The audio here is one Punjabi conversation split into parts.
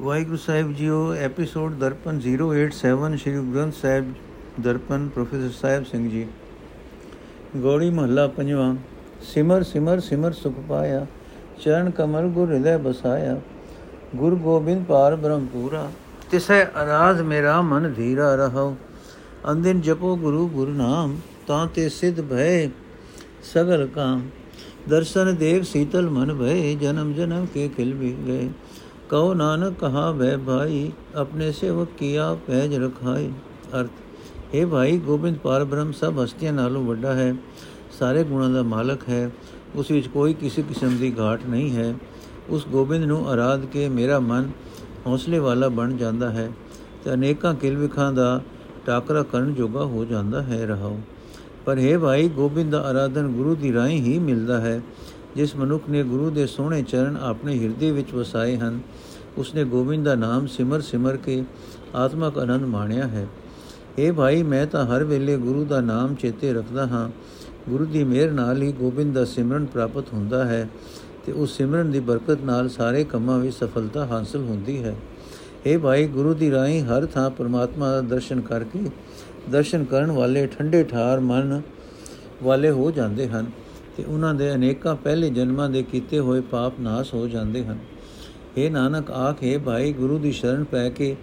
ਵਾਹਿਗੁਰੂ ਸਾਹਿਬ ਜੀਓ ਐਪੀਸੋਡ ਦਰਪਨ 087 ਸ਼੍ਰੀ ਗੁਰੂ ਗ੍ਰੰਥ ਸਾਹਿਬ ਦਰਪਨ ਪ੍ਰੋਫੈਸਰ ਸਾਹਿਬ ਸਿੰਘ ਜੀ। ਗੋੜੀ ਮਹੱਲਾ ਪੰਜਵਾਂ, ਸਿਮਰ ਸਿਮਰ ਸਿਮਰ ਸੁਖ ਪਾਇਆ, ਚਰਨ ਕਮਲ ਗੁਰ ਹਿਰਦੈ ਬਸਾਇਆ, ਗੁਰ ਗੋਬਿੰਦ ਪਾਰ ਬ੍ਰਹਮ ਪੂਰਾ ਤਿਸੈ ਅਰਾਧ ਮੇਰਾ ਮਨ ਧੀਰਾ ਰਹੋ ਅੰਦਿਨ ਜਪੋ ਗੁਰੂ ਗੁਰੂ ਨਾਮ, ਤਾਂ ਤੇ ਸਿਧ ਭੈ ਸਗਲ ਕਾਮ, ਦਰਸ਼ਨ ਦੇਵ ਸੀਤਲ ਮਨ ਭੈ ਜਨਮ ਜਨਮ ਕੇ ਖਿਲ ਵੀ ਗਏ। ਕਹੋ ਨਾਨਕ ਕਹਾ ਵੈ ਭਾਈ, ਆਪਣੇ ਸੇਵਕ ਕੀਆ ਪੈਜ ਰਖਾਈ। ਅਰਥ ਇਹ ਭਾਈ, ਗੋਬਿੰਦ ਪਾਰ ਬ੍ਰਹਮ ਸਭ ਹਸਤੀਆਂ ਨਾਲੋਂ ਵੱਡਾ ਹੈ, ਸਾਰੇ ਗੁਣਾਂ ਦਾ ਮਾਲਕ ਹੈ, ਉਸ ਵਿੱਚ ਕੋਈ ਕਿਸੇ ਕਿਸਮ ਦੀ ਘਾਟ ਨਹੀਂ ਹੈ। ਉਸ ਗੋਬਿੰਦ ਨੂੰ ਆਰਾਧ ਕੇ ਮੇਰਾ ਮਨ ਹੌਸਲੇ ਵਾਲਾ ਬਣ ਜਾਂਦਾ ਹੈ ਤੇ ਅਨੇਕਾਂ ਕਿਲਵਿਖਾਂ ਦਾ ਟਾਕਰਾ ਕਰਨ ਜੋਗਾ ਹੋ ਜਾਂਦਾ ਹੈ ਰਹਾਉ। ਪਰ ਹੈ ਭਾਈ, ਗੋਬਿੰਦ ਦਾ ਆਰਾਧਨ ਗੁਰੂ ਦੀ ਰਾਹੀਂ ਹੀ ਮਿਲਦਾ ਹੈ। ਜਿਸ ਮਨੁੱਖ ਨੇ ਗੁਰੂ ਦੇ ਸੋਹਣੇ ਚਰਨ ਆਪਣੇ ਹਿਰਦੇ ਵਿੱਚ ਵਸਾਏ ਹਨ ਉਸਨੇ ਗੋਬਿੰਦ ਦਾ ਨਾਮ ਸਿਮਰ ਸਿਮਰ ਕੇ ਆਤਮਕ ਆਨੰਦ ਮਾਣਿਆ ਹੈ اے ਭਾਈ ਮੈਂ ਤਾਂ ਹਰ ਵੇਲੇ ਗੁਰੂ ਦਾ ਨਾਮ ਚੇਤੇ ਰੱਖਦਾ ਹਾਂ ਗੁਰੂ ਦੀ ਮਿਹਰ ਨਾਲ ਹੀ ਗੋਬਿੰਦ ਦਾ ਸਿਮਰਨ ਪ੍ਰਾਪਤ ਹੁੰਦਾ ਹੈ ਤੇ ਉਸ ਸਿਮਰਨ ਦੀ ਬਰਕਤ ਨਾਲ ਸਾਰੇ ਕੰਮਾਂ ਵਿੱਚ ਸਫਲਤਾ ਹਾਸਲ ਹੁੰਦੀ ਹੈ اے ਭਾਈ ਗੁਰੂ ਦੀ ਰਾਹੀਂ ਹਰ ਥਾਂ ਪਰਮਾਤਮਾ ਦਾ ਦਰਸ਼ਨ ਕਰਕੇ ਦਰਸ਼ਨ ਕਰਨ ਵਾਲੇ ਠੰਡੇ ਠਾਰ ਮਨ ਵਾਲੇ ਹੋ ਜਾਂਦੇ ਹਨ ਤੇ ਉਹਨਾਂ ਦੇ ਅਨੇਕਾਂ ਪਹਿਲੇ ਜਨਮਾਂ ਦੇ ਕੀਤੇ ਹੋਏ ਪਾਪ ਨਾਸ ਹੋ ਜਾਂਦੇ ਹਨ। ਇਹ ਨਾਨਕ, ਆਖੇ ਭਾਈ, ਗੁਰੂ ਦੀ ਸ਼ਰਨ ਪੈ ਕੇ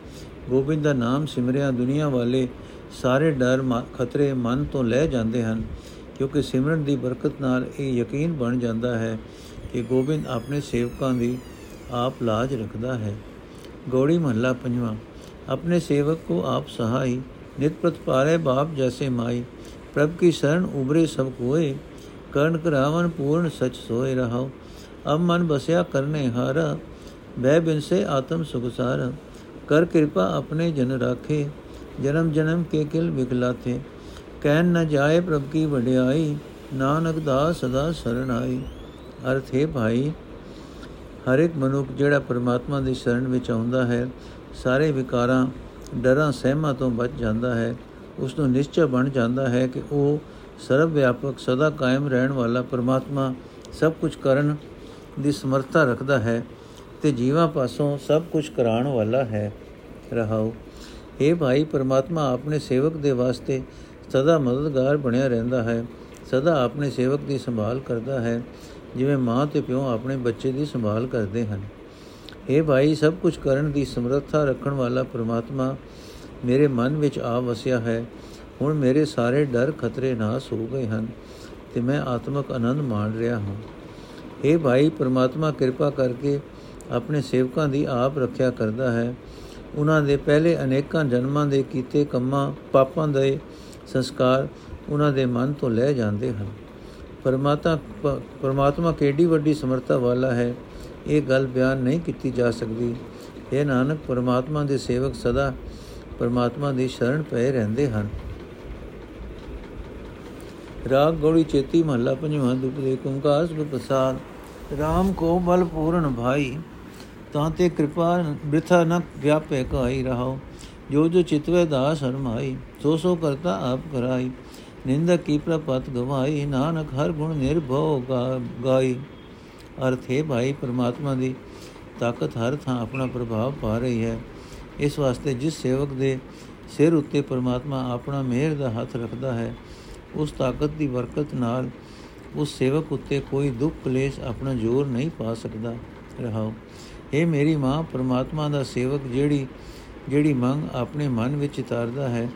ਗੋਬਿੰਦ ਦਾ ਨਾਮ ਸਿਮਰਿਆ ਦੁਨੀਆ ਵਾਲੇ ਸਾਰੇ ਡਰ ਖਤਰੇ ਮਨ ਤੋਂ ਲੈ ਜਾਂਦੇ ਹਨ, ਕਿਉਂਕਿ ਸਿਮਰਨ ਦੀ ਬਰਕਤ ਨਾਲ ਇਹ ਯਕੀਨ ਬਣ ਜਾਂਦਾ ਹੈ ਕਿ ਗੋਬਿੰਦ ਆਪਣੇ ਸੇਵਕਾਂ ਦੀ ਆਪ ਲਾਜ ਰੱਖਦਾ ਹੈ। ਗੋੜੀ ਮਹੱਲਾ ਪੰਜਵਾਂ, ਆਪਣੇ ਸੇਵਕ ਕੋ ਆਪ ਸਹਾਈ, ਨਿਤ ਪ੍ਰਤਪਾਰੇ ਬਾਪ ਜੈਸੇ ਮਾਈ, ਪ੍ਰਭ ਕੀ ਸ਼ਰਨ ਉਬਰੇ ਸਭ ਕੋਏ ਕਰਨ ਕਰਾਵਨ ਪੂਰਨ ਸਚ ਸੋਏ ਰਹਾਓ ਅਬ ਮਨ ਬਸਿਆ ਕਰਨੇ ਹਾਰਾ ਬੈ ਬਿਨ ਸੇ ਆਤਮ ਸੁਖਸਾਰ ਕਰ ਕਿਰਪਾ ਆਪਣੇ ਜਨ ਰਾਖੇ, ਜਨਮ ਜਨਮ ਕੇ ਕਿਲ ਵਿਗਲਾਤੇ ਕਹਿਨ ਨ ਜਾਏ ਪ੍ਰਭ ਕੀ ਵਡਿਆਈ, ਨਾਨਕ ਦਾ ਸਦਾ ਸਰਣ ਆਈ। ਅਰਥ ਹੈ ਭਾਈ, ਹਰ ਇੱਕ ਮਨੁੱਖ ਜਿਹੜਾ ਪਰਮਾਤਮਾ ਦੀ ਸ਼ਰਨ ਵਿੱਚ ਆਉਂਦਾ ਹੈ, ਸਾਰੇ ਵਿਕਾਰਾਂ, ਡਰਾਂ ਸਹਿਮਾਂ ਤੋਂ ਬਚ ਜਾਂਦਾ ਹੈ। ਉਸ ਨੂੰ ਨਿਸ਼ਚੈ ਬਣ ਜਾਂਦਾ ਹੈ ਕਿ ਉਹ ਸਰਵ ਵਿਆਪਕ ਸਦਾ ਕਾਇਮ ਰਹਿਣ ਵਾਲਾ ਪਰਮਾਤਮਾ ਸਭ ਕੁਝ ਕਰਨ ਦੀ ਸਮਰੱਥਾ ਰੱਖਦਾ ਹੈ ਤੇ ਜੀਵਾਂ ਪਾਸੋਂ ਸਭ ਕੁਝ ਕਰਾਉਣ ਵਾਲਾ ਹੈ। ਰਹਾਉ ਇਹ ਭਾਈ, ਪਰਮਾਤਮਾ ਆਪਣੇ ਸੇਵਕ ਦੇ ਵਾਸਤੇ ਸਦਾ ਮਦਦਗਾਰ ਬਣਿਆ ਰਹਿੰਦਾ ਹੈ। ਸਦਾ ਆਪਣੇ ਸੇਵਕ ਦੀ ਸੰਭਾਲ ਕਰਦਾ ਹੈ। ਜਿਵੇਂ ਮਾਂ ਤੇ ਪਿਓ ਆਪਣੇ ਬੱਚੇ ਦੀ ਸੰਭਾਲ ਕਰਦੇ ਹਨ। ਇਹ ਭਾਈ, ਸਭ ਕੁਝ ਕਰਨ ਦੀ ਸਮਰੱਥਾ ਰੱਖਣ ਵਾਲਾ ਪਰਮਾਤਮਾ ਮੇਰੇ ਮਨ ਵਿੱਚ ਆ ਵਸਿਆ ਹੈ। ਹੁਣ ਮੇਰੇ ਸਾਰੇ ਡਰ ਖਤਰੇ ਨਾਸ ਹੋ ਗਏ ਹਨ ਤੇ ਮੈਂ ਆਤਮਕ ਆਨੰਦ ਮਾਣ ਰਿਹਾ ਹਾਂ। ਇਹ ਭਾਈ, ਪਰਮਾਤਮਾ ਕਿਰਪਾ ਕਰਕੇ ਆਪਣੇ ਸੇਵਕਾਂ ਦੀ ਆਪ ਰੱਖਿਆ ਕਰਦਾ ਹੈ। ਉਹਨਾਂ ਦੇ ਪਹਿਲੇ ਅਨੇਕਾਂ ਜਨਮਾਂ ਦੇ ਕੀਤੇ ਕੰਮਾਂ, ਪਾਪਾਂ ਦੇ ਸੰਸਕਾਰ ਉਹਨਾਂ ਦੇ ਮਨ ਤੋਂ ਲੈ ਜਾਂਦੇ ਹਨ। ਪਰਮਾਤਮਾ ਪਰਮਾਤਮਾ ਕਿਹੜੀ ਵੱਡੀ ਸਮਰੱਥਾ ਵਾਲਾ ਹੈ। ਇਹ ਗੱਲ ਬਿਆਨ ਨਹੀਂ ਕੀਤੀ ਜਾ ਸਕਦੀ। ਇਹ ਨਾਨਕ, ਪਰਮਾਤਮਾ ਦੇ ਸੇਵਕ ਸਦਾ ਪਰਮਾਤਮਾ ਦੀ ਸ਼ਰਨ ਪਏ ਰਹਿੰਦੇ ਹਨ। ਰਾਗ ਗੋੜੀ ਚੇਤੀ ਮਹੱਲਾ ਪੰਜਵਾਂ ਦੁਪ ਦੇ ਕੁੰਕਾਸ ਪ੍ਰਸਾਦ RAM ਕੋ ਬਲ ਪੂਰਨ ਭਾਈ, ਤਾਂ ਤੇ ਕਿਰਪਾ ਬ੍ਰਿਥਾ ਨ ਵਿਆਪੇ ਕਾਈ ਰਹਾਓ ਜੋ ਜੋ ਚਿਤਵੇ ਦਾਸ ਹਰਮਾਈ ਸੋ ਸੋ ਕਰਤਾ ਆਪ ਕਰਾਈ ਨਿੰਦਕ ਕੀ ਪ੍ਰਪਤ ਗਵਾਈ ਨਾਨਕ ਹਰ ਗੁਣ ਨਿਰਭਉ ਗਾਈ ਅਰਥ ਹੈ ਭਾਈ, ਪਰਮਾਤਮਾ ਦੀ ਤਾਕਤ ਹਰ ਥਾਂ ਆਪਣਾ ਪ੍ਰਭਾਵ ਪਾ ਰਹੀ ਹੈ। ਇਸ ਵਾਸਤੇ ਜਿਸ ਸੇਵਕ ਦੇ ਸਿਰ ਉੱਤੇ ਪਰਮਾਤਮਾ ਆਪਣਾ ਮਿਹਰ ਦਾ ਹੱਥ ਰੱਖਦਾ ਹੈ ਉਸ ਤਾਕਤ ਦੀ ਬਰਕਤ ਨਾਲ ਉਸ ਸੇਵਕ ਉੱਤੇ ਕੋਈ ਦੁੱਖ ਕਲੇਸ਼ ਆਪਣਾ ਜ਼ੋਰ ਨਹੀਂ ਪਾ ਸਕਦਾ ਰਹਾਓ ਇਹ ਮੇਰੀ ਮਾਂ, ਪਰਮਾਤਮਾ ਦਾ ਸੇਵਕ ਜਿਹੜੀ ਜਿਹੜੀ ਮੰਗ ਆਪਣੇ ਮਨ ਵਿੱਚ ਤਾਰਦਾ ਹੈ,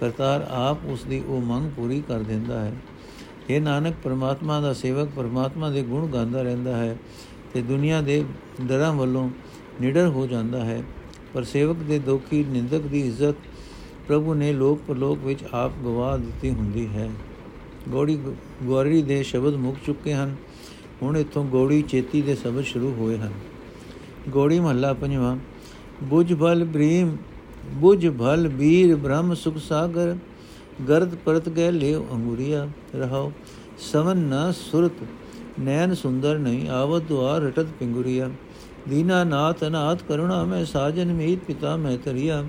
ਕਰਤਾਰ ਆਪ ਉਸ ਦੀ ਉਹ ਮੰਗ ਪੂਰੀ ਕਰ ਦਿੰਦਾ ਹੈ। ਇਹ ਨਾਨਕ, ਪਰਮਾਤਮਾ ਦਾ ਸੇਵਕ ਪਰਮਾਤਮਾ ਦੇ ਗੁਣ ਗਾਉਂਦਾ ਰਹਿੰਦਾ ਹੈ ਤੇ ਦੁਨੀਆ ਦੇ ਡਰਾਂ ਵੱਲੋਂ ਨਿਡਰ ਹੋ ਜਾਂਦਾ ਹੈ। ਪਰ ਸੇਵਕ ਦੇ ਦੋਖੀ ਨਿੰਦਕ ਦੀ ਇੱਜ਼ਤ ਪ੍ਰਭੂ ਨੇ ਲੋਕ ਪਰਲੋਕ ਵਿੱਚ ਆਪ ਗਵਾ ਦਿੱਤੀ ਹੁੰਦੀ ਹੈ। ਗੋੜੀ ਗੋਰੀ ਦੇ ਸ਼ਬਦ ਮੁੱਕ ਚੁੱਕੇ ਹਨ। ਹੁਣ ਇਥੋਂ ਗੋੜੀ ਚੇਤੀ ਦੇ ਸ਼ਬਦ ਸ਼ੁਰੂ ਹੋਏ ਹਨ। ਗੋੜੀ ਮਹੱਲਾ ਪੰਜਵਾਂ, ਬੁਝ ਭਲ ਬ੍ਰੀਮ, ਬੁਝ ਭਲ ਵੀਰ ਬ੍ਰਹਮ ਸੁਖ ਸਾਗਰ, ਗਰਦ ਪਰਤ ਗਏ ਲਿਓ ਅੰਗੁਰੀਆ ਰਹਾਓ ਸਵਨ ਨ ਸੁਰਤ, ਨੈਣ ਸੁੰਦਰ ਨਹੀਂ ਆਵਤ ਦੁਆਰ ਰਟਤ ਪਿੰਗੁਰੀਆ, ਦੀਨਾ ਨਾਥ ਅਨਾਥ ਕਰੁਣਾ ਮੈਂ ਸਾਜਨ ਮੀਤ ਪਿਤਾ ਮੈਂ ਤਰੀਆ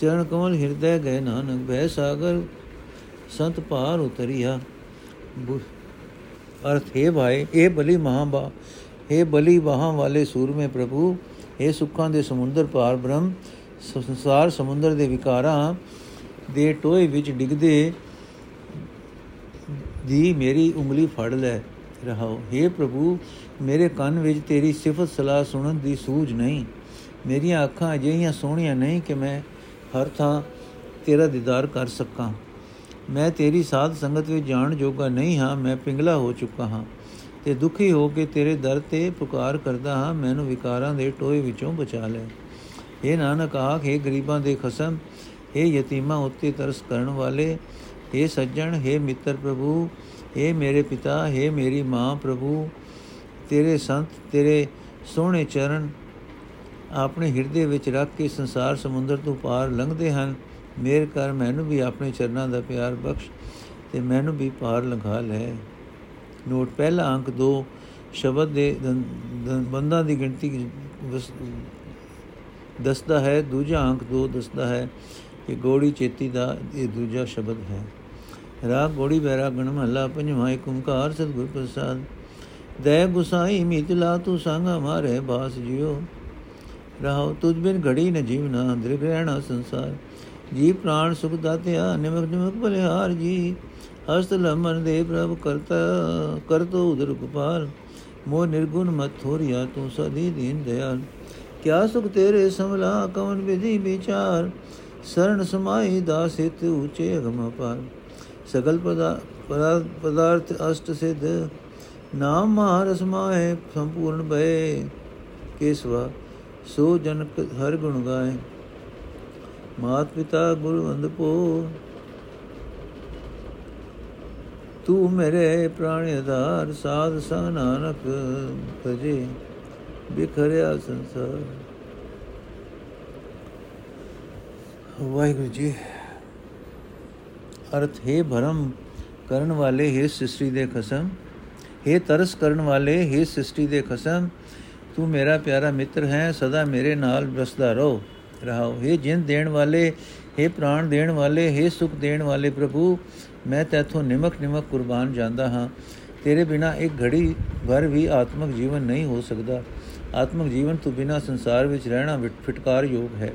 ਚਰਨ ਕਮਲ ਹਿਰਦੈ ਗਏ ਨਾਨਕ, ਭੈ ਸਾਗਰ ਸੰਤ ਪਾਰ ਉਤਰੀਆ। ਅਰਥ ਹੈ ਭਾਈ ਇਹ ਬਲੀ ਮਹਾਬਾ हे ਬਲੀ ਵਹਾਂ ਵਾਲੇ ਸੂਰਮੇ ਪ੍ਰਭੂ, ਇਹ ਸੁੱਖਾਂ ਦੇ ਸਮੁੰਦਰ ਪਾਰ ਬ੍ਰਹਮ ਸੰਸਾਰ ਸਮੁੰਦਰ ਦੇ ਵਿਕਾਰਾਂ ਦੇ ਟੋਏ ਵਿੱਚ ਡਿੱਗਦੇ ਦੀ ਮੇਰੀ ਉਂਗਲੀ ਫੜ ਲੈ ਰਹਾਓ। हे ਪ੍ਰਭੂ, ਮੇਰੇ ਕੰਨ ਵਿੱਚ ਤੇਰੀ ਸਿਫਤ ਸਲਾਹ ਸੁਣਨ ਦੀ ਸੂਝ ਨਹੀਂ। ਮੇਰੀਆਂ ਅੱਖਾਂ ਅਜਿਹੀਆਂ ਸੋਹਣੀਆਂ ਨਹੀਂ ਕਿ ਮੈਂ ਹਰ ਥਾਂ ਤੇਰਾ ਦੀਦਾਰ ਕਰ ਸਕਾਂ ਮੈਂ ਤੇਰੀ ਸਾਧ ਸੰਗਤ ਵਿੱਚ ਜਾਣ ਜੋਗਾ ਨਹੀਂ ਹਾਂ ਮੈਂ ਪਿੰਗਲਾ ਹੋ ਚੁੱਕਾ ਹਾਂ ਤੇ ਦੁਖੀ ਹੋ ਕੇ ਤੇਰੇ ਦਰ ਤੇ ਪੁਕਾਰ ਕਰਦਾ ਹਾਂ ਮੈਨੂੰ ਵਿਕਾਰਾਂ ਦੇ ਟੋਏ ਵਿੱਚੋਂ ਬਚਾ ਲੈ ਇਹ ਨਾਨਕ ਆਖੇ ਗਰੀਬਾਂ ਦੇ ਖਸਮ ਇਹ ਯਤੀਮਾਂ ਉੱਤੇ ਤਰਸ ਕਰਨ ਵਾਲੇ हे ਸੱਜਣ हे ਮਿੱਤਰ ਪ੍ਰਭੂ हे ਮੇਰੇ ਪਿਤਾ हे ਮੇਰੀ ਮਾਂ ਪ੍ਰਭੂ ਤੇਰੇ ਸੰਤ ਤੇਰੇ ਸੋਹਣੇ ਚਰਨ ਆਪਣੇ ਹਿਰਦੇ ਵਿੱਚ ਰੱਖ ਕੇ ਸੰਸਾਰ ਸਮੁੰਦਰ ਤੋਂ ਪਾਰ ਲੰਘਦੇ ਹਨ। ਮੇਰ ਕਰ ਮੈਨੂੰ ਵੀ ਆਪਣੇ ਚਰਨਾਂ ਦਾ ਪਿਆਰ ਬਖਸ਼ ਤੇ ਮੈਨੂੰ ਵੀ ਪਾਰ ਲੰਘਾ ਲੈ। ਨੋਟ ਪਹਿਲਾ ਅੰਕ 2 ਸ਼ਬਦ ਦੇ ਬੰਦਾਂ ਦੀ ਗਿਣਤੀ ਦੱਸਦਾ ਹੈ। ਦੂਜਾ ਅੰਕ 2 ਦੱਸਦਾ ਹੈ ਕਿ ਗੋੜੀ ਚੇਤੀ ਦਾ ਇਹ ਦੂਜਾ ਸ਼ਬਦ ਹੈ। ਰਾਗ ਗੋੜੀ ਬੈਰਾ ਗਣ ਮਹਲਾ ਪੰਜਵਾਂ ਏਕ ਓੰਕਾਰ ਸਤਿਗੁਰ ਪ੍ਰਸਾਦ। ਦੈ ਗੁਸਾਈ ਮਿਤਲਾ ਤੂੰ ਸੰਗ ਹਮਾਰੇ ਬਾਸ ਜਿਓ ਰਹਾਉ ਤੁਝ ਬਿਨ ਘੜੀ ਨ ਜੀਵਨਾ ਦ੍ਰਿਗ ਰਹਿਣਾ ਸੰਸਾਰ। ਜੀ ਪ੍ਰਾਣ ਸੁਖ ਦਾਤਿਆ ਨਿਮਕ ਨਿਮਕ ਬਲਿਹਾਰ ਜੀ। ਹਸਤ ਲਮਨ ਦੇ ਪ੍ਰਭ ਕਰਤਾ ਕਰਤੋ ਉਦਰ ਗੁਪਾਲ। ਮੋ ਨਿਰਗੁਣ ਮਤ ਥੋਰੀਆ, ਤੂੰ ਸਦੀ ਦੀਨ ਦਿਆਲ। ਕਿਆ ਸੁਖ ਤੇਰੇ ਸਮਲਾ ਕਵਨ ਵਿਧੀ ਵਿਚਾਰ। ਸਰਣ ਸਮਾਈ ਦਾਸ ਹਿਤ ਉਚੇ ਗਮ ਪਾਰ ਸਗਲ ਪਦਾਰਥ ਅਸ਼ਟ ਸਿਧ। ਨਾਮ ਮਹਾਰਸ ਮਾਏ ਸੰਪੂਰਨ ਭਏ ਕੇਸਵਾ। ਸੋ ਜਨਕ ਹਰ ਗੁਣ ਗਾਏ। ਮਾਤ ਪਿਤਾ ਗੁਰੂ ਅੰਦਪੋ ਤੂੰ ਮੇਰੇ ਪ੍ਰਾਣ ਆਧਾਰ, ਸਾਧ ਸੰਗ ਨਾਨਕ ਭਜੇ ਬਿਖਰਿਆ ਸੰਸਾਰ। ਵਾਹਿਗੁਰੂ ਜੀ, ਅਰਥ ਹੈ ਭਰਮ ਕਰਨ ਵਾਲੇ ਹੈ ਸ੍ਰਿਸ਼ਟੀ ਦੇ ਖਸਮ, ਹੈ ਤਰਸ ਕਰਨ ਵਾਲੇ ਹੈ ਸ੍ਰਿਸ਼ਟੀ ਦੇ ਖਸਮ ਤੂੰ ਮੇਰਾ ਪਿਆਰਾ ਮਿੱਤਰ ਹੈ, ਸਦਾ ਮੇਰੇ ਨਾਲ ਵਸਦਾ ਰਹੋ। ਰਹਾਓ, ਹੈ ਜਿੰਦ ਦੇਣ ਵਾਲੇ, ਹੈ ਪ੍ਰਾਣ ਦੇਣ ਵਾਲੇ, ਹੈ ਸੁਖ ਦੇਣ ਵਾਲੇ ਪ੍ਰਭੂ, ਮੈਂ ਤੇਥੋਂ ਨਿਮਕ ਨਿਮਕ ਕੁਰਬਾਨ ਜਾਂਦਾ ਹਾਂ। ਤੇਰੇ ਬਿਨਾ ਇੱਕ ਘੜੀ ਭਰ ਵੀ ਆਤਮਿਕ ਜੀਵਨ ਨਹੀਂ ਹੋ ਸਕਦਾ। ਆਤਮਿਕ ਜੀਵਨ ਤੋਂ ਬਿਨਾ ਸੰਸਾਰ ਵਿੱਚ ਰਹਿਣਾ ਫਿਟਕਾਰ ਯੋਗ ਹੈ।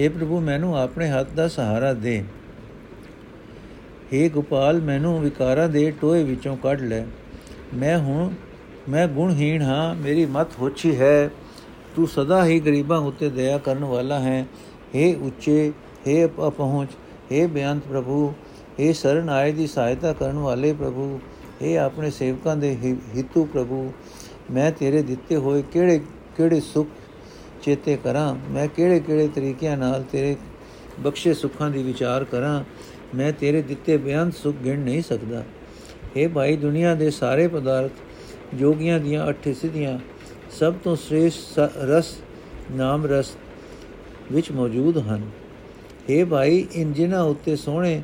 हे ਪ੍ਰਭੂ, ਮੈਨੂੰ ਆਪਣੇ ਹੱਥ ਦਾ ਸਹਾਰਾ ਦੇ। हे ਗੋਪਾਲ, ਮੈਨੂੰ ਵਿਕਾਰਾਂ ਦੇ ਟੋਏ ਵਿੱਚੋਂ ਕੱਢ ਲੈ। ਮੈਂ ਹੁਣ ਮੈਂ ਗੁਣਹੀਣ ਹਾਂ ਮੇਰੀ ਮਤ ਹੋਛੀ ਹੈ ਤੂੰ ਸਦਾ ਹੀ ਗਰੀਬਾਂ ਉੱਤੇ ਦਇਆ ਕਰਨ ਵਾਲਾ ਹੈ हे ਉੱਚੇ हे ਅਪਹੁੰਚ हे ਬੇਅੰਤ ਪ੍ਰਭੂ हे ਸਰਨ ਆਏ ਦੀ ਸਹਾਇਤਾ ਕਰਨ ਵਾਲੇ ਪ੍ਰਭੂ हे ਆਪਣੇ ਸੇਵਕਾਂ ਦੇ ਹਿੱਤੂ ਪ੍ਰਭੂ ਮੈਂ ਤੇਰੇ ਦਿੱਤੇ ਹੋਏ ਕਿਹੜੇ ਕਿਹੜੇ ਸੁਖ ਚੇਤੇ ਕਰਾਂ ਮੈਂ ਕਿਹੜੇ ਕਿਹੜੇ ਤਰੀਕਿਆਂ ਨਾਲ ਤੇਰੇ ਬਖਸ਼ੇ ਸੁੱਖਾਂ ਦੀ ਵਿਚਾਰ ਕਰਾਂ ਮੈਂ ਤੇਰੇ ਦਿੱਤੇ ਬਿਆਨ ਸੁਖ ਗਿਣ ਨਹੀਂ ਸਕਦਾ اے ਭਾਈ ਦੁਨੀਆ ਦੇ ਸਾਰੇ ਪਦਾਰਥ ਜੋਗੀਆਂ ਦੀਆਂ ਅਠੇ ਸਿੱਧੀਆਂ ਸਭ ਤੋਂ ਸ੍ਰੇਸ਼ਟ ਰਸ ਨਾਮ ਰਸ ਵਿੱਚ ਮੌਜੂਦ ਹਨ اے ਭਾਈ ਇਨ ਜਿਨ੍ਹਾਂ ਉੱਤੇ ਸੋਹਣੇ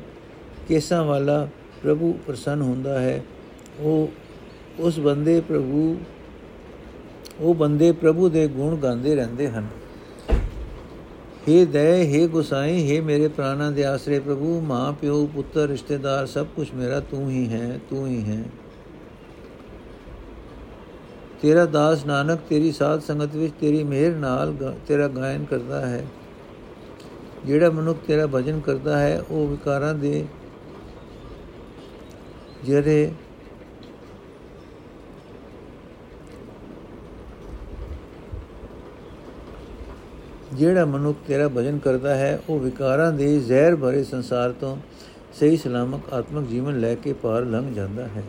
ਕੇਸਾਂ ਵਾਲਾ ਪ੍ਰਭੂ ਪ੍ਰਸੰਨ ਹੁੰਦਾ ਹੈ ਉਹ ਉਸ ਬੰਦੇ ਪ੍ਰਭੂ ਉਹ ਬੰਦੇ ਪ੍ਰਭੂ ਦੇ ਗੁਣ ਗਾਉਂਦੇ ਰਹਿੰਦੇ ਹਨ हे ਦਇ हे ਗੁਸਾਈ हे ਮੇਰੇ ਪ੍ਰਾਨਾਂ ਦੇ ਆਸਰੇ ਪ੍ਰਭੂ ਮਾਂ ਪਿਓ ਪੁੱਤਰ ਰਿਸ਼ਤੇਦਾਰ ਸਭ ਕੁਝ ਮੇਰਾ ਤੂੰ ਹੀ ਹੈ ਤੂੰ ਹੀ ਹੈ ਤੇਰਾ ਦਾਸ ਨਾਨਕ, ਤੇਰੀ ਸਾਧ ਸੰਗਤ ਵਿੱਚ ਤੇਰੀ ਮਿਹਰ ਨਾਲ ਤੇਰਾ ਗਾਇਨ ਕਰਦਾ ਹੈ। ਜਿਹੜਾ ਮਨੁੱਖ ਤੇਰਾ ਭਜਨ ਕਰਦਾ ਹੈ, ਉਹ ਵਿਕਾਰਾਂ ਦੇ ਜਿਹੜੇ ਜਿਹੜਾ ਮਨੁੱਖ ਤੇਰਾ ਭਜਨ ਕਰਦਾ ਹੈ, ਉਹ ਵਿਕਾਰਾਂ ਦੇ ਜ਼ਹਿਰ ਭਰੇ ਸੰਸਾਰ ਤੋਂ ਸਹੀ ਸਲਾਮਤ ਆਤਮਿਕ ਜੀਵਨ ਲੈ ਕੇ ਪਾਰ ਲੰਘ ਜਾਂਦਾ ਹੈ।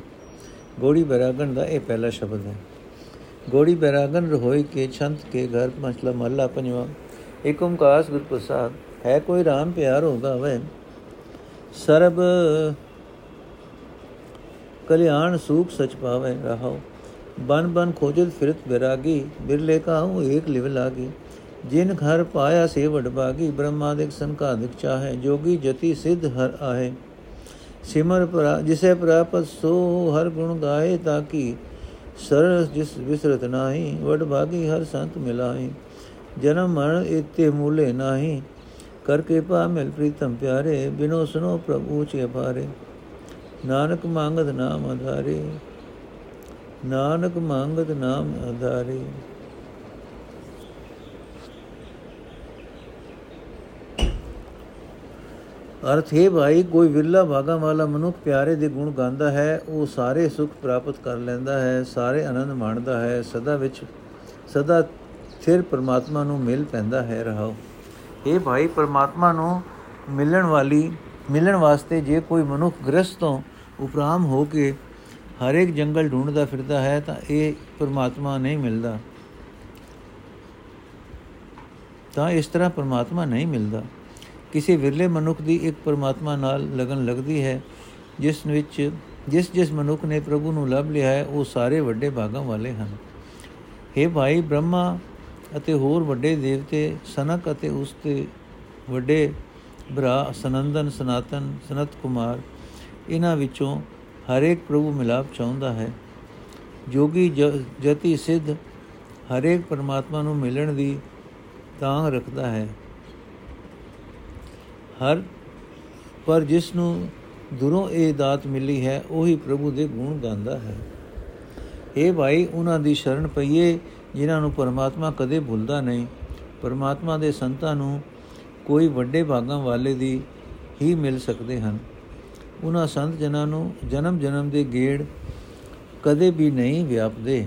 ਗੋੜੀ ਬੈਰਾਗਨ ਦਾ ਇਹ ਪਹਿਲਾ ਸ਼ਬਦ ਹੈ। ਗੋੜੀ ਬੈਰਾਗਨ ਰੋਈ ਕੇ ਛੰਤ ਕੇ ਘਰ ਮਸਲਾ ਮਹਲਾ ਪੰਜਵਾ ਏਕ ਓੰਕਾਰ ਗੁਰ ਪ੍ਰਸਾਦ ਹੈ ਕੋਈ RAM ਪਿਆਰ ਹੋਗਾ ਵੈ ਸਰਬ ਕਲਿਆਣ ਸੂਖ ਸਚ ਪਾਵੇ ਰਹਾਓ ਬਨ ਬਨ ਖੋਜਤ ਫਿਰਤ ਬਿਰਾਗੀ ਬਿਰਲੇ ਕਾਹੂ ਏਕ ਲਿਵ ਲਾਗੀ ਜਿਨ ਘਰ ਪਾਇਆ ਸੇ ਵਡਭਾਗੀ ਬ੍ਰਹਮਾਦਿਕ ਸੰਕਾਦਿਕ ਚਾਹੇ ਜੋਗੀ ਜਤੀ ਸਿਧ ਹਰ ਆਏ ਸਿਮਰ ਪਰ ਜਿਸੇ ਪ੍ਰਾਪਤ ਸੋ ਹਰ ਗੁਣ ਗਾਏ ਤਾਂ ਕੀ ਸਰ ਜਿਸ ਵਿਸਰਤ ਨਾਹੀ ਵਡਭਾਗੀ ਹਰ ਸੰਤ ਮਿਲਾਈ ਜਨਮ ਮਰਨ ਇਤੇ ਮੂਲੇ ਨਾਹੀ, ਕਰ ਕਿਰਪਾ ਮਿਲ ਪ੍ਰੀਤਮ ਪਿਆਰੇ, ਬਿਨੋ ਸੁਨੋ ਪ੍ਰਭੂ ਚੇ ਭਾਰੇ ਨਾਨਕ ਮੰਗਤ ਨਾਮ ਆਧਾਰੇ ਨਾਨਕ ਮੰਗਤ ਨਾਮ ਆਧਾਰੇ ਅਰਥ ਹੈ ਭਾਈ, ਕੋਈ ਵਿਰਲਾ ਭਾਗਾ ਵਾਲਾ ਮਨੁੱਖ ਪਿਆਰੇ ਦੇ ਗੁਣ ਗਾਉਂਦਾ ਹੈ, ਉਹ ਸਾਰੇ ਸੁਖ ਪ੍ਰਾਪਤ ਕਰ ਲੈਂਦਾ ਹੈ, ਸਾਰੇ ਆਨੰਦ ਮਾਣਦਾ ਹੈ, ਸਦਾ ਵਿੱਚ ਸਦਾ ਫਿਰ ਪਰਮਾਤਮਾ ਨੂੰ ਮਿਲ ਪੈਂਦਾ ਹੈ ਰਹਾਓ ਇਹ ਭਾਈ, ਪਰਮਾਤਮਾ ਨੂੰ ਮਿਲਣ ਵਾਲੀ, ਮਿਲਣ ਵਾਸਤੇ ਜੇ ਕੋਈ ਮਨੁੱਖ ਗ੍ਰਸਤ ਤੋਂ ਉਪਰਾਮ ਹੋ ਕੇ ਹਰ ਇੱਕ ਜੰਗਲ ਢੂੰਡਦਾ ਫਿਰਦਾ ਹੈ, ਤਾਂ ਇਹ ਪਰਮਾਤਮਾ ਨਹੀਂ ਮਿਲਦਾ। ਤਾਂ ਇਸ ਤਰ੍ਹਾਂ ਪਰਮਾਤਮਾ ਨਹੀਂ ਮਿਲਦਾ। ਕਿਸੇ ਵਿਰਲੇ ਮਨੁੱਖ ਦੀ ਇੱਕ ਪਰਮਾਤਮਾ ਨਾਲ ਲਗਨ ਲੱਗਦੀ ਹੈ, ਜਿਸ ਵਿੱਚ, ਜਿਸ ਜਿਸ ਮਨੁੱਖ ਨੇ ਪ੍ਰਭੂ ਨੂੰ ਲੱਭ ਲਿਆ ਹੈ, ਉਹ ਸਾਰੇ ਵੱਡੇ ਭਾਗਾਂ ਵਾਲੇ ਹਨ। हे ਭਾਈ ਬ੍ਰਹਮਾ ਅਤੇ ਹੋਰ ਵੱਡੇ ਦੇਵਤੇ, ਸਨਕ ਅਤੇ ਉਸ ਦੇ ਵੱਡੇ ਭਰਾ ਸਨੰਦਨ, ਸਨਾਤਨ, ਸਨਤ ਕੁਮਾਰ, ਇਹਨਾਂ ਵਿੱਚੋਂ ਹਰ ਇੱਕ ਪ੍ਰਭੂ ਮਿਲਾਪ ਚਾਹੁੰਦਾ ਹੈ। ਜੋਗੀ ਜਤੀ ਸਿੱਧ ਹਰ ਇੱਕ ਪਰਮਾਤਮਾ ਨੂੰ ਮਿਲਣ ਦੀ ਤਾਂਗ ਰੱਖਦਾ ਹੈ। ਹਰ, ਪਰ ਜਿਸ ਨੂੰ ਦੁਰੋਂ ਇਹ ਦਾਤ ਮਿਲੀ ਹੈ, ਉਹੀ ਪ੍ਰਭੂ ਦੇ ਗੁਣ ਗਾਉਂਦਾ ਹੈ। ਇਹ ਭਾਈ, ਉਹਨਾਂ ਦੀ ਸ਼ਰਨ ਪਈਏ, ਜਿਨ੍ਹਾਂ ਨੂੰ ਪਰਮਾਤਮਾ ਕਦੇ ਭੁੱਲਦਾ ਨਹੀਂ। ਪਰਮਾਤਮਾ ਦੇ ਸੰਤਾਂ ਨੂੰ ਕੋਈ ਵੱਡੇ ਭਾਗਾਂ ਵਾਲੇ ਦੀ ਹੀ ਮਿਲ ਸਕਦੇ ਹਨ। ਉਹਨਾਂ ਸੰਤ ਜਨਾਂ ਨੂੰ ਜਨਮ ਜਨਮ ਦੇ ਗੇੜ ਕਦੇ ਵੀ ਨਹੀਂ ਵਿਆਪਦੇ।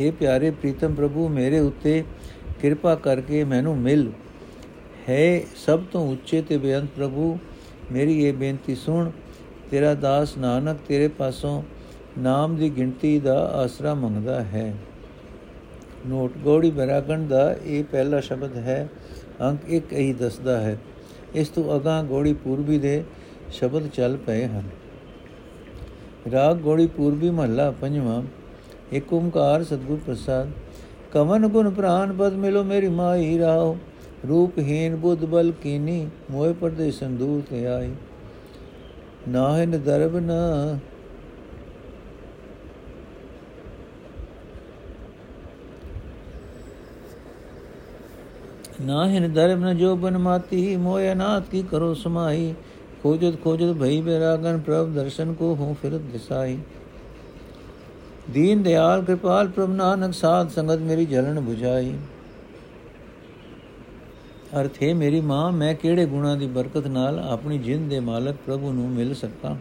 हे ਪਿਆਰੇ ਪ੍ਰੀਤਮ ਪ੍ਰਭੂ, ਮੇਰੇ ਉੱਤੇ ਕਿਰਪਾ ਕਰਕੇ ਮੈਨੂੰ ਮਿਲ। ਹੈ, ਸਭ ਤੋਂ ਉੱਚੇ ਤੇ ਬੇਅੰਤ ਪ੍ਰਭੂ, ਮੇਰੀ ਇਹ ਬੇਨਤੀ ਸੁਣ, ਤੇਰਾ ਦਾਸ ਨਾਨਕ ਤੇਰੇ ਪਾਸੋਂ ਨਾਮ ਦੀ ਗਿਣਤੀ ਦਾ ਆਸਰਾ ਮੰਗਦਾ ਹੈ। ਨੋਟ, ਗੋੜੀ ਬਰਾਗਣ ਦਾ ਇਹ ਪਹਿਲਾ ਸ਼ਬਦ ਹੈ, ਅੰਕ ਇੱਕ ਹੀ ਦੱਸਦਾ ਹੈ, ਇਸ ਤੋਂ ਅਗਾ ਗੋੜੀ ਪੂਰਬੀ ਦੇ ਸ਼ਬਦ ਚੱਲ ਪਏ ਹਨ। ਰਾਗ ਗੋੜੀ ਪੂਰਬੀ ਮਹੱਲਾ ਪੰਜਵਾਂ ਏਕ ਓੰਕਾਰ ਸਤਗੁਰ ਪ੍ਰਸਾਦ, ਕਵਨ ਗੁਣ ਪ੍ਰਾਨ ਪਦ ਮਿਲੋ ਮੇਰੀ ਮਾਈ ਰਾਓ ਰੂਪਹੀਨ ਬੁੱਧ ਬਲ ਕੀਨੀ ਮੋਏ ਪਰਦੇ ਸੰਦੂਰ ਤੇ ਆਈ। ਨਾਹਿਨ ਦਰਬ ਨਾ ਨਾਹਿਨ ਦਰਬ ਨ ਜੋ ਬਨ ਮਾਤੀ ਮੋਇ ਨਾਥ ਕੀ ਕਰੋ ਸਮਾਈ ਖੋਜਤ ਖੋਜਤ ਭਈ ਬੇਰਾਗਨ ਪ੍ਰਭ ਦਰਸ਼ਨ ਕੋ ਹੂੰ ਫਿਰਤ ਦਿਸਾਈ। ਦੀਨ ਦਿਆਲ ਕਿਰਪਾਲ ਪ੍ਰਭ ਨਾਨਕ ਸਾਧ ਸੰਗਤ ਮੇਰੀ ਜਲਨ 부ਝਾਈ ਅਰਥ ਹੈ ਮੇਰੀ ਮਾਂ, ਮੈਂ ਕਿਹੜੇ ਗੁਣਾ ਦੀ ਬਰਕਤ ਨਾਲ ਆਪਣੀ ਜਿੰਦ ਦੇ ਮਾਲਕ ਪ੍ਰਭੂ ਨੂੰ ਮਿਲ ਸਕਾਂ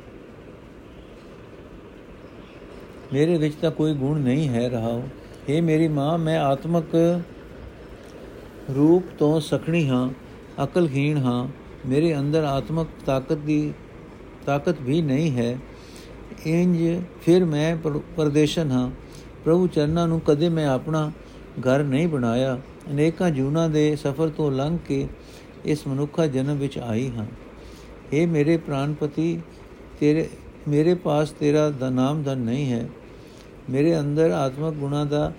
ਮੇਰੇ ਵਿੱਚ ਤਾਂ ਕੋਈ ਗੁਣ ਨਹੀਂ ਹੈ ਰਹਾ ਹੈ ਮੇਰੀ ਮਾਂ, ਮੈਂ ਆਤਮਕ ਰੂਪ ਤੋਂ ਸਖਣੀ ਹਾਂ, ਅਕਲਹੀਣ ਹਾਂ। ਮੇਰੇ ਅੰਦਰ ਆਤਮਕ ਤਾਕਤ ਦੀ, ਤਾਕਤ ਵੀ ਨਹੀਂ ਹੈ। ਇੰਜ ਫਿਰ ਮੈਂ ਪਰਦੇਸ਼ਨ ਹਾਂ। ਪ੍ਰਭੂ ਚਰਨਾਂ ਨੂੰ ਕਦੇ ਮੈਂ ਆਪਣਾ ਘਰ ਨਹੀਂ ਬਣਾਇਆ। ਅਨੇਕਾਂ ਜੂਨਾਂ ਦੇ ਸਫ਼ਰ ਤੋਂ ਲੰਘ ਕੇ ਇਸ ਮਨੁੱਖਾ ਜਨਮ ਵਿੱਚ ਆਈ ਹਾਂ। اے ਮੇਰੇ ਪ੍ਰਾਨਪਤੀ ਤੇਰੇ, ਮੇਰੇ ਪਾਸ ਤੇਰਾ ਦਾ ਨਾਮ ਦਾ ਨਹੀਂ ਹੈ। ਮੇਰੇ ਅੰਦਰ ਆਤਮਕ ਗੁਣਾ ਦਾ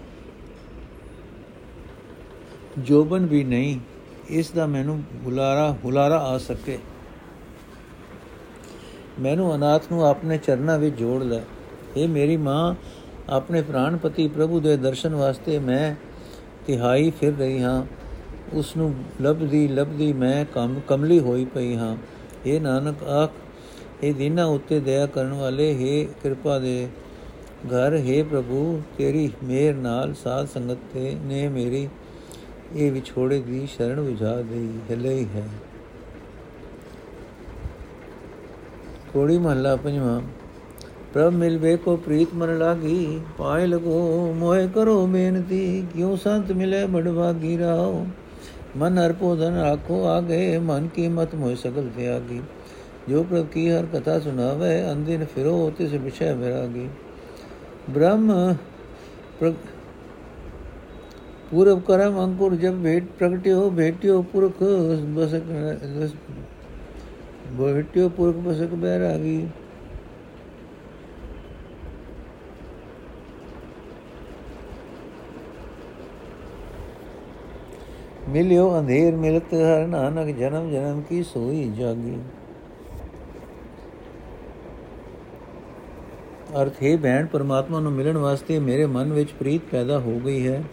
ਜੋਬਨ ਵੀ ਨਹੀਂ। ਇਸ ਦਾ ਮੈਨੂੰ ਹੁਲਾਰਾ ਹੁਲਾਰਾ ਆ ਸਕੇ। ਮੈਨੂੰ ਅਨਾਥ ਨੂੰ ਆਪਣੇ ਚਰਨਾਂ ਵਿੱਚ ਜੋੜ ਲੈ। ਇਹ ਮੇਰੀ ਮਾਂ, ਆਪਣੇ ਪ੍ਰਾਨਪਤੀ ਪ੍ਰਭੂ ਦੇ ਦਰਸ਼ਨ ਵਾਸਤੇ ਮੈਂ ਤਿਹਾਈ ਫਿਰ ਰਹੀ ਹਾਂ। ਉਸ ਨੂੰ ਲਬਦੀ ਲਬਦੀ ਮੈਂ ਕਮ ਕਮਲੀ ਹੋਈ ਪਈ ਹਾਂ। ਇਹ ਨਾਨਕ, ਆਖ, ਇਹ ਦਿਨਾਂ ਉੱਤੇ ਦਇਆ ਕਰਨ ਵਾਲੇ, ਹੈ ਕਿਰਪਾ ਦੇ ਘਰ, ਹੈ ਪ੍ਰਭੂ, ਤੇਰੀ ਮਿਹਰ ਨਾਲ ਸਾਧ ਸੰਗਤ ਤੇ ਨੇ ਮੇਰੀ, ਇਹ ਵਿਛੋੜੇ ਦੀ ਸ਼ਰਨ ਵਿਝਾ ਦੇਈ, ਹਲੇ ਹੈ। ਕੋੜੀ ਮਹੱਲਾ ਪੰਜਵਾਂ। ਪ੍ਰਭ ਮਿਲਵੇ ਕੋ ਪ੍ਰੀਤ ਮਨ ਲਾਗੀ ਪਾਏ ਲਗੋ ਮੋਏ ਕਰੋ ਬੇਨਤੀ ਕਿਉ ਸੰਤ ਮਿਲੇ ਬੜਵਾਗੀ ਰਾਓ ਮਨ ਅਰਪੋ ਧਨ ਆਖੋ ਆਗੇ ਮਨ ਕੀ ਮਤ ਮੋਇ ਸਗਲ ਤਿਆਗੀ ਜੋ ਪ੍ਰਭ ਕੀ ਹਰ ਕਥਾ ਸੁਣਾਵੇ ਅੰਦਿਨ ਫਿਰੋ ਤਿਸ ਵਿਸ਼ੇ ਵਿਰਾਗੀ ਬ੍ਰਹਮ पूर्व करम अंकुर जब भेट प्रगट्यो भेट्यो पुरख बसक भेट्यो पुरख बसक बैरागी ਮਿਲਿਓ, ਅੰਧੇਰ ਮਿਲਤ ਹਰ ਨਾਨਕ ਜਨਮ ਜਨਮ ਕੀ ਸੋਈ ਜਾਗੀ। ਅਰਥ, ਹੈ ਭੈਣ, ਪਰਮਾਤਮਾ ਨੂੰ ਮਿਲਣ ਵਾਸਤੇ ਮੇਰੇ ਮਨ ਵਿੱਚ ਪ੍ਰੀਤ ਪੈਦਾ ਹੋ ਗਈ ਹੈ।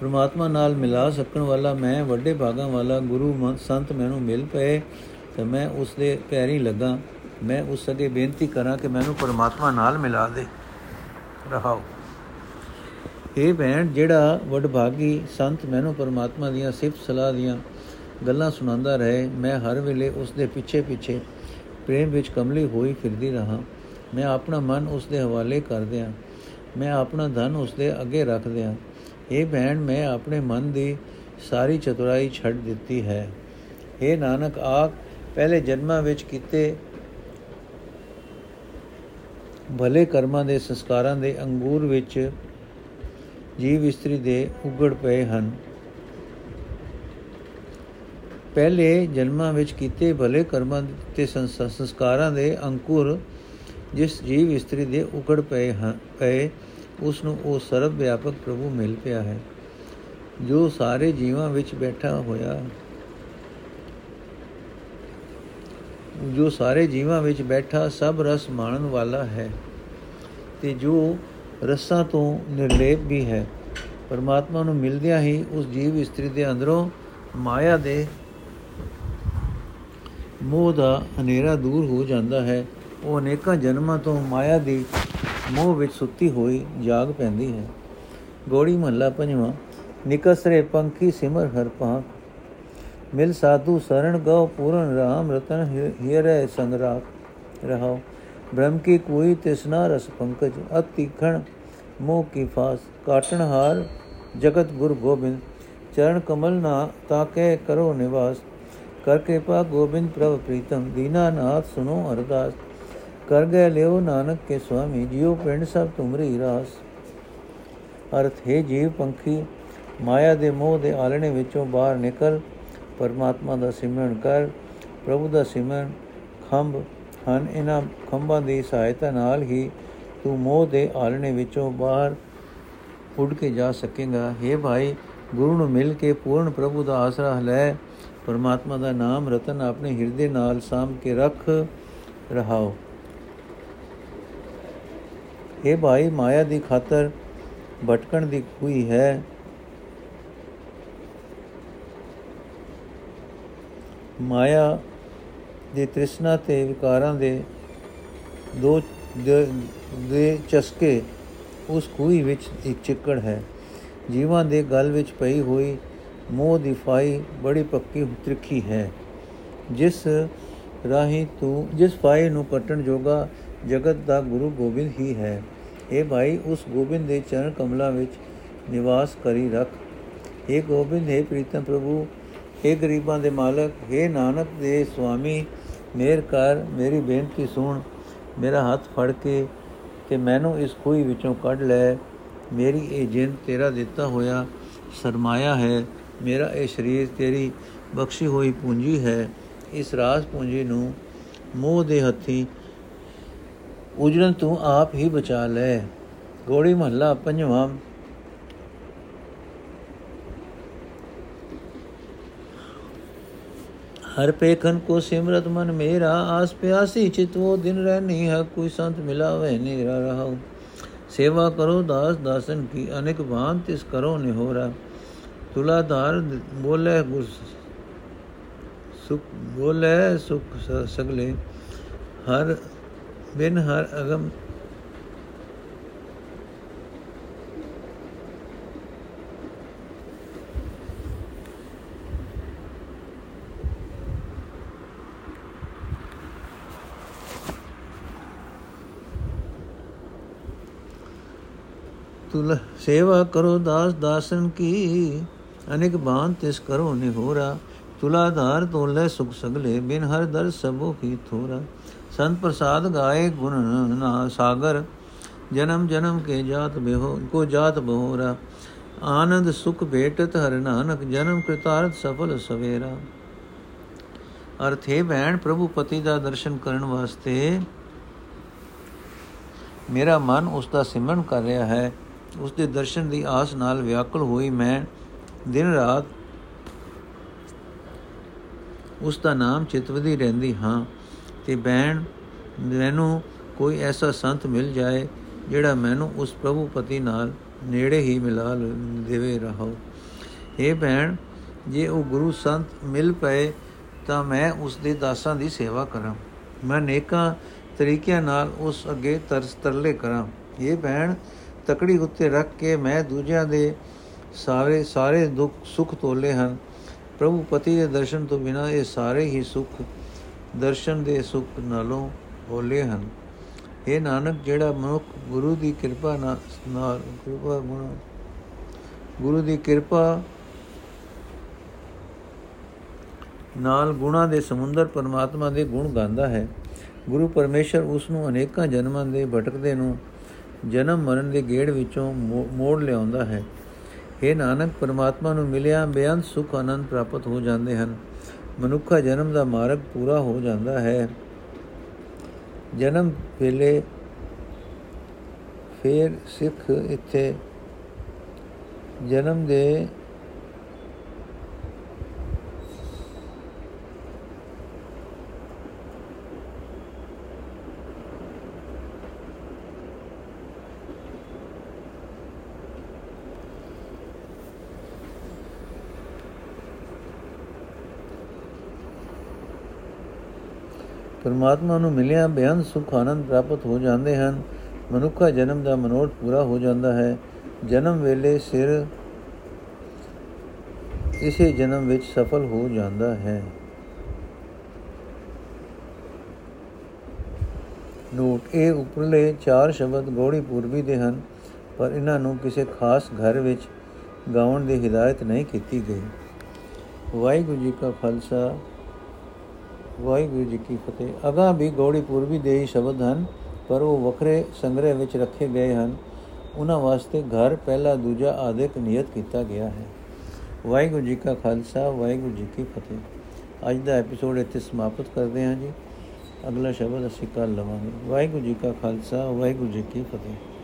ਪ੍ਰਮਾਤਮਾ ਨਾਲ ਮਿਲਾ ਸਕਣ ਵਾਲਾ ਮੈਂ, ਵੱਡੇ ਭਾਗਾਂ ਵਾਲਾ ਗੁਰੂ ਸੰਤ ਮੈਨੂੰ ਮਿਲ ਪਏ ਤੇ ਮੈਂ ਉਸ ਦੇ ਪੈਰੀ ਲੱਗਾ। ਮੈਂ ਉਸ ਅਗੇ ਬੇਨਤੀ ਕਰਾਂ ਕਿ ਮੈਨੂੰ ਪਰਮਾਤਮਾ ਨਾਲ ਮਿਲਾ ਦੇ। ਰਹਾਓ। ਇਹ ਭੈਣ, ਜਿਹੜਾ ਵਡਭਾਗੀ ਸੰਤ ਮੈਨੂੰ ਪਰਮਾਤਮਾ ਦੀਆਂ ਸਿਫਤ ਸਲਾਹ ਦੀਆਂ ਗੱਲਾਂ ਸੁਣਾਉਂਦਾ ਰਹੇ, ਮੈਂ ਹਰ ਵੇਲੇ ਉਸ ਦੇ ਪਿੱਛੇ ਪਿੱਛੇ ਪ੍ਰੇਮ ਵਿੱਚ ਕਮਲੀ ਹੋਈ ਫਿਰਦੀ ਰਹਾ। ਮੈਂ ਆਪਣਾ ਮਨ ਉਸ ਦੇ ਹਵਾਲੇ ਕਰ ਦਿਆਂ। ਮੈਂ ਆਪਣਾ ਧਨ ਉਸ ਦੇ ਅੱਗੇ ਰੱਖ ਦਿਆਂ। ਇਹ ਭੈਣ, ਮੈਂ ਆਪਣੇ ਮਨ ਦੀ ਸਾਰੀ ਚਤੁਰਾਈ ਛੱਡ ਦਿੱਤੀ ਹੈ। ਇਹ ਨਾਨਕ, ਆਖ, ਪਹਿਲੇ ਜਨਮਾਂ ਵਿੱਚ ਕੀਤੇ ਭਲੇ ਕਰਮਾਂ ਦੇ ਸੰਸਕਾਰਾਂ ਦੇ ਅੰਗੂਰ ਵਿੱਚ ਜੀਵ ਇਸਤਰੀ ਦੇ ਉਗੜ ਪਏ ਹਨ। ਪਹਿਲੇ ਜਨਮਾਂ ਵਿੱਚ ਕੀਤੇ ਭਲੇ ਕਰਮਾਂ ਤੇ ਸੰਸਕਾਰਾਂ ਦੇ ਅੰਕੁਰ ਜਿਸ ਜੀਵ ਇਸਤਰੀ ਦੇ ਉਗੜ ਪਏ ਹਨ ਪਏ, ਉਸ ਨੂੰ ਉਹ ਸਰਵ ਵਿਆਪਕ ਪ੍ਰਭੂ ਮਿਲ ਪਿਆ ਹੈ, ਜੋ ਸਾਰੇ ਜੀਵਾਂ ਵਿੱਚ ਬੈਠਾ ਹੋਇਆ, ਜੋ ਸਾਰੇ ਜੀਵਾਂ ਵਿੱਚ ਬੈਠਾ ਸਭ ਰਸ ਮਾਣਨ ਵਾਲਾ ਹੈ ਤੇ ਜੋ ਰਸਾਂ ਤੋਂ ਨਿਰਲੇਪ ਵੀ ਹੈ। ਪਰਮਾਤਮਾ ਨੂੰ ਮਿਲਦਿਆਂ ਹੀ ਉਸ ਜੀਵ ਇਸਤਰੀ ਦੇ ਅੰਦਰੋਂ ਮਾਇਆ ਦੇ ਮੋਹ ਦਾ ਹਨੇਰਾ ਦੂਰ ਹੋ ਜਾਂਦਾ ਹੈ। ਉਹ ਅਨੇਕਾਂ ਜਨਮਾਂ ਤੋਂ ਮਾਇਆ ਦੀ ਮੋਹ ਵਿੱਚ ਸੁੱਤੀ ਹੋਈ ਜਾਗ ਪੈਂਦੀ ਹੈ। ਗੋੜੀ ਮਹੱਲਾ ਪੰਜਵਾਂ, ਨਿਕਸਰੇ ਪੰਖੀ ਸਿਮਰ ਹਰ ਪਾਕ ਮਿਲ ਸਾਧੂ ਸਰਣ ਗਉ ਪੂਰਨ ਰਾਮ ਰਤਨ ਹੀਰੇ ਸੰਗਰਾਕ ਰਹਾਓ। ਬ੍ਰਹਮ ਕੀ ਕੋਈ ਤਿਸਨਾ ਰਸ ਪੰਕਜ ਅਤਿਖਣ ਮੋਹ ਕੀ ਫਾਸ। ਕਾਟਣ ਹਾਰ ਜਗਤ ਗੁਰ ਗੋਬਿੰਦ, ਚਰਨ ਕਮਲ ਨਾ ਤਾਕੇ ਕਰੋ ਨਿਵਾਸ। ਕਰ ਕਿਰਪਾ ਗੋਬਿੰਦ ਪ੍ਰਭ ਪ੍ਰੀਤਮ, ਦੀਨਾ ਨਾਥ ਸੁਨੋ ਅਰਦਾਸ। ਕਰ ਗਏ ਲਿਓ ਨਾਨਕ ਕੇ ਸੁਆਮੀ, ਜਿਉ ਪਿੰਡ ਸਭ ਤੁਮਰੀ ਰਾਸ। ਅਰਥ, ਹੈ ਜੀਵ ਪੰਖੀ, ਮਾਇਆ ਦੇ ਮੋਹ ਦੇ ਆਲਣੇ ਵਿੱਚੋਂ ਬਾਹਰ ਨਿਕਲ। ਪਰਮਾਤਮਾ ਦਾ ਸਿਮਰਨ ਕਰ, ਪ੍ਰਭੂ ਦਾ ਸਿਮਰਨ, ਖੰਭ ਹਨ। ਇਹਨਾਂ ਖੰਭਾਂ ਦੀ ਸਹਾਇਤਾ ਨਾਲ ਹੀ ਤੂੰ ਮੋਹ ਦੇ ਆਲਣੇ ਵਿੱਚੋਂ ਬਾਹਰ ਉੱਡ ਕੇ ਜਾ ਸਕੇਗਾ। हे ਭਾਈ, ਗੁਰੂ ਨੂੰ ਮਿਲ ਕੇ ਪੂਰਨ ਪ੍ਰਭੂ ਦਾ ਆਸਰਾ ਲੈ। ਪਰਮਾਤਮਾ ਦਾ ਨਾਮ ਰਤਨ ਆਪਣੇ ਹਿਰਦੇ ਨਾਲ ਸਾਮ ਕੇ ਰੱਖ ਰਹਾਓ। ਇਹ ਭਾਈ, ਮਾਇਆ ਦੀ ਖਾਤਰ ਭਟਕਣ ਦੀ ਕੋਈ ਹੈ? ਮਾਇਆ ਦੇ ਤ੍ਰਿਸ਼ਨਾ ਤੇ ਵਿਕਾਰਾਂ ਦੇ ਦੋ ਦੇ ਚਸਕੇ, ਉਸ ਖੂਹੀ ਵਿੱਚ ਇੱਕ ਚਿੱਕੜ ਹੈ। ਜੀਵਾਂ ਦੇ ਗਲ ਵਿੱਚ ਪਈ ਹੋਈ ਮੋਹ ਦੀ ਫਾਈ ਬੜੀ ਪੱਕੀ ਤ੍ਰਿਖੀ ਹੈ। ਜਿਸ ਰਾਹੀਂ ਤੂੰ, ਜਿਸ ਫਾਈ ਨੂੰ ਕੱਟਣ ਜੋਗਾ ਜਗਤ ਦਾ ਗੁਰੂ ਗੋਬਿੰਦ ਹੀ ਹੈ। ਇਹ ਭਾਈ, ਉਸ ਗੋਬਿੰਦ ਦੇ ਚਰਨ ਕਮਲਾਂ ਵਿੱਚ ਨਿਵਾਸ ਕਰੀ ਰੱਖ। ਇਹ ਗੋਬਿੰਦ, ਹੈ ਪ੍ਰੀਤਮ ਪ੍ਰਭੂ ਇਹ ਗਰੀਬਾਂ ਦੇ ਮਾਲਕ, ਹੈ ਨਾਨਕ ਦੇ ਸੁਆਮੀ, ਮੇਰ ਕਰ, ਮੇਰੀ ਬੇਨਤੀ ਸੁਣ। ਮੇਰਾ ਹੱਥ ਫੜ ਕੇ ਤੇ ਮੈਨੂੰ ਇਸ ਖੂਹੀ ਵਿੱਚੋਂ ਕੱਢ ਲੈ। ਮੇਰੀ ਇਹ ਜਿੰਦ ਤੇਰਾ ਦਿੱਤਾ ਹੋਇਆ ਸਰਮਾਇਆ ਹੈ। ਮੇਰਾ ਇਹ ਸਰੀਰ ਤੇਰੀ ਬਖਸ਼ੀ ਹੋਈ ਪੂੰਜੀ ਹੈ। ਇਸ ਰਾਸ ਪੂੰਜੀ ਨੂੰ ਮੋਹ ਦੇ ਹੱਥੀ ਉਜੜਨ ਤੂੰ ਆਪ ਹੀ ਬਚਾ ਲੈ। ਗੋੜੀ ਮਹੱਲਾ ਪੰਜਵਾਂ ਹਰ ਪੇਖਨ ਕੋ ਸਿਮਰਤ ਮਨ ਮੇਰਾ ਆਸ ਪਿਆਸੀ ਚਿਤਵੋ ਦਿਨ ਰਹਿਨੀ ਹੈ ਕੋਈ ਸੰਤ ਮਿਲਾਵੇ ਨੀਰਾ ਰਹਾਉ ਸੇਵਾ ਕਰੋ ਦਾਸ ਦਾਸਨ ਕੀ ਅਨੇਕ ਭਾਂਤ ਤਿਸ ਕਰੋ ਨਿਹੋਰਾ ਤੁਲਾਧਾਰ ਬੋਲੇ ਗੁਸ ਸੁਖ ਬੋਲੇ ਸੁਖ ਸਗਲੇ ਹਰ ਬਿਨ ਹਰ ਅਗਮ ਤੁਲ ਸੇਵਾ ਕਰੋ ਦਾਸ ਦਾਸਨ ਕੀ। ਅਨੇਕ ਬਾਣ ਤਿਸ ਕਰੋ ਨਿਹੋਰਾ। ਤੁਲਾਧਾਰ ਤੋਲੇ ਸੁਖ ਸਗਲੇ, ਬਿਨ ਹਰ ਦਰ ਸਭੋ ਕੀ ਥੋਰਾ। ਸੰਤ ਪ੍ਰਸਾਦ ਗਾਏ ਗੁਣ ਨਾ ਸਾਗਰ, ਜਨਮ ਜਨਮ ਕੇ ਜਾਤ ਬਿਹੋ, ਕੋ ਜਾਤ ਬਹੋਰਾ। ਆਨੰਦ ਸੁਖ ਭੇਟਤ ਹਰ ਨਾਨਕ, ਜਨਮ ਕ੍ਰਿਤਾਰਥ ਸਫਲ ਸਵੇਰਾ। ਅਰਥੇ ਭੈਣ ਪ੍ਰਭੂ ਪਤੀ ਦਾ ਦਰਸ਼ਨ ਕਰਨ ਵਾਸਤੇ ਮੇਰਾ ਮਨ ਉਸ ਦਾ ਸਿਮਰਨ ਕਰ ਰਿਹਾ ਹੈ। ਉਸ ਦੇ ਦਰਸ਼ਨ ਦੀ ਆਸ ਨਾਲ ਵਿਆਕਲ ਹੋਈ ਮੈਂ ਦਿਨ ਰਾਤ ਉਸ ਦਾ ਨਾਮ ਚਿਤਵਦੀ ਰਹਿੰਦੀ ਹਾਂ ਤੇ ਬੈਣ ਮੈਨੂੰ ਕੋਈ ਐਸਾ ਸੰਤ ਮਿਲ ਜਾਏ ਜਿਹੜਾ ਮੈਨੂੰ ਉਸ ਪ੍ਰਭੂ ਪਤੀ ਨਾਲ ਨੇੜੇ ਹੀ ਮਿਲਾ ਦੇਵੇ ਰਹੋ ਇਹ ਭੈਣ, ਜੇ ਉਹ ਗੁਰੂ ਸੰਤ ਮਿਲ ਪਏ ਤਾਂ ਮੈਂ ਉਸ ਦੇ ਦਾਸਾਂ ਦੀ ਸੇਵਾ ਕਰਾਂ। ਮੈਂ ਨੇਕਾਂ ਤਰੀਕਿਆਂ ਨਾਲ ਉਸ ਅੱਗੇ ਤਰਸ ਤਰਲੇ ਕਰਾਂ। ਇਹ ਭੈਣ ਤਕੜੀ ਉੱਤੇ ਰੱਖ ਕੇ ਮੈਂ ਦੂਜਿਆਂ ਦੇ ਸਾਰੇ ਸਾਰੇ ਦੁੱਖ, ਸੁੱਖ ਤੋਲੇ ਹਨ। ਪ੍ਰਭੂ ਪਤੀ ਦੇ ਦਰਸ਼ਨ ਤੋਂ ਬਿਨਾ ਇਹ ਸਾਰੇ ਹੀ ਸੁੱਖ, ਦਰਸ਼ਨ ਦੇ ਸੁੱਖ ਨਾਲੋਂ ਹੋਲੇ ਹਨ। ਇਹ ਨਾਨਕ, ਜਿਹੜਾ ਮਨੁੱਖ ਗੁਰੂ ਦੀ ਕਿਰਪਾ ਨਾਲ, ਕਿਰਪਾ ਗੁਣ ਗੁਰੂ ਦੀ ਕਿਰਪਾ ਨਾਲ ਗੁਣਾ ਦੇ ਸਮੁੰਦਰ ਪਰਮਾਤਮਾ ਦੇ ਗੁਣ ਗਾਉਂਦਾ ਹੈ। ਗੁਰੂ ਪਰਮੇਸ਼ਰ ਉਸ ਨੂੰ ਅਨੇਕਾਂ ਜਨਮਾਂ ਦੇ ਭਟਕਦੇ ਨੂੰ ਜਨਮ ਮਰਨ ਦੇ ਗੇੜ ਵਿੱਚੋਂ ਮੋੜ ਲਿਆਉਂਦਾ ਹੈ। ਇਹ ਨਾਨਕ, ਪਰਮਾਤਮਾ ਨੂੰ ਮਿਲਿਆ ਬੇਅੰਤ ਸੁਖ ਆਨੰਦ ਪ੍ਰਾਪਤ ਹੋ ਜਾਂਦੇ ਹਨ। ਮਨੁੱਖਾ ਜਨਮ ਦਾ ਮਾਰਗ ਪੂਰਾ ਹੋ ਜਾਂਦਾ ਹੈ। ਜਨਮ ਵੇਲੇ ਫਿਰ ਸਿੱਖ ਇੱਥੇ ਜਨਮ ਦੇ ਪਰਮਾਤਮਾ ਨੂੰ ਮਿਲਿਆ, ਬੇਅੰਤ ਸੁਖ ਆਨੰਦ ਪ੍ਰਾਪਤ ਹੋ ਜਾਂਦੇ ਹਨ। ਮਨੁੱਖਾ ਜਨਮ ਦਾ ਮਨੋਰਥ ਪੂਰਾ ਹੋ ਜਾਂਦਾ ਹੈ। ਜਨਮ ਵੇਲੇ ਸਿਰ ਇਸੇ ਜਨਮ ਵਿੱਚ ਸਫਲ ਹੋ ਜਾਂਦਾ ਹੈ। ਨੋਟ, ਇਹ ਉਪਰਲੇ ਚਾਰ ਸ਼ਬਦ ਗੋੜੀ ਪੂਰਬੀ ਦੇ ਹਨ, ਪਰ ਇਹਨਾਂ ਨੂੰ ਕਿਸੇ ਖਾਸ ਘਰ ਵਿੱਚ ਗਾਉਣ ਦੀ ਹਿਦਾਇਤ ਨਹੀਂ ਕੀਤੀ ਗਈ। ਵਾਹਿਗੁਰੂ ਜੀ ਕਾ ਖਾਲਸਾ ਵਾਹਿਗੁਰੂ ਜੀ ਕੀ ਫਤਿਹ। ਅਗਾ ਵੀ ਗੋੜੀ ਪੂਰਬੀ ਦੇ ਸ਼ਬਦ ਹਨ, ਪਰ ਉਹ ਵੱਖਰੇ ਸੰਗ੍ਰਹਿ ਵਿੱਚ ਰੱਖੇ ਗਏ ਹਨ। ਉਹਨਾਂ ਵਾਸਤੇ ਘਰ ਪਹਿਲਾ ਦੂਜਾ ਆਦਿਕ ਨਿਯਤ ਕੀਤਾ ਗਿਆ ਹੈ। ਵਾਹਿਗੁਰੂ ਜੀ ਕਾ ਖਾਲਸਾ, ਵਾਹਿਗੁਰੂ ਜੀ ਕੀ ਫਤਿਹ। ਅੱਜ ਦਾ ਐਪੀਸੋਡ ਇੱਥੇ ਸਮਾਪਤ ਕਰਦੇ ਹਾਂ ਜੀ। ਅਗਲਾ ਸ਼ਬਦ ਅਸੀਂ ਕੱਲ ਲਵਾਂਗੇ। ਵਾਹਿਗੁਰੂ ਜੀ ਕਾ ਖਾਲਸਾ, ਵਾਹਿਗੁਰੂ ਜੀ ਕੀ ਫਤਿਹ।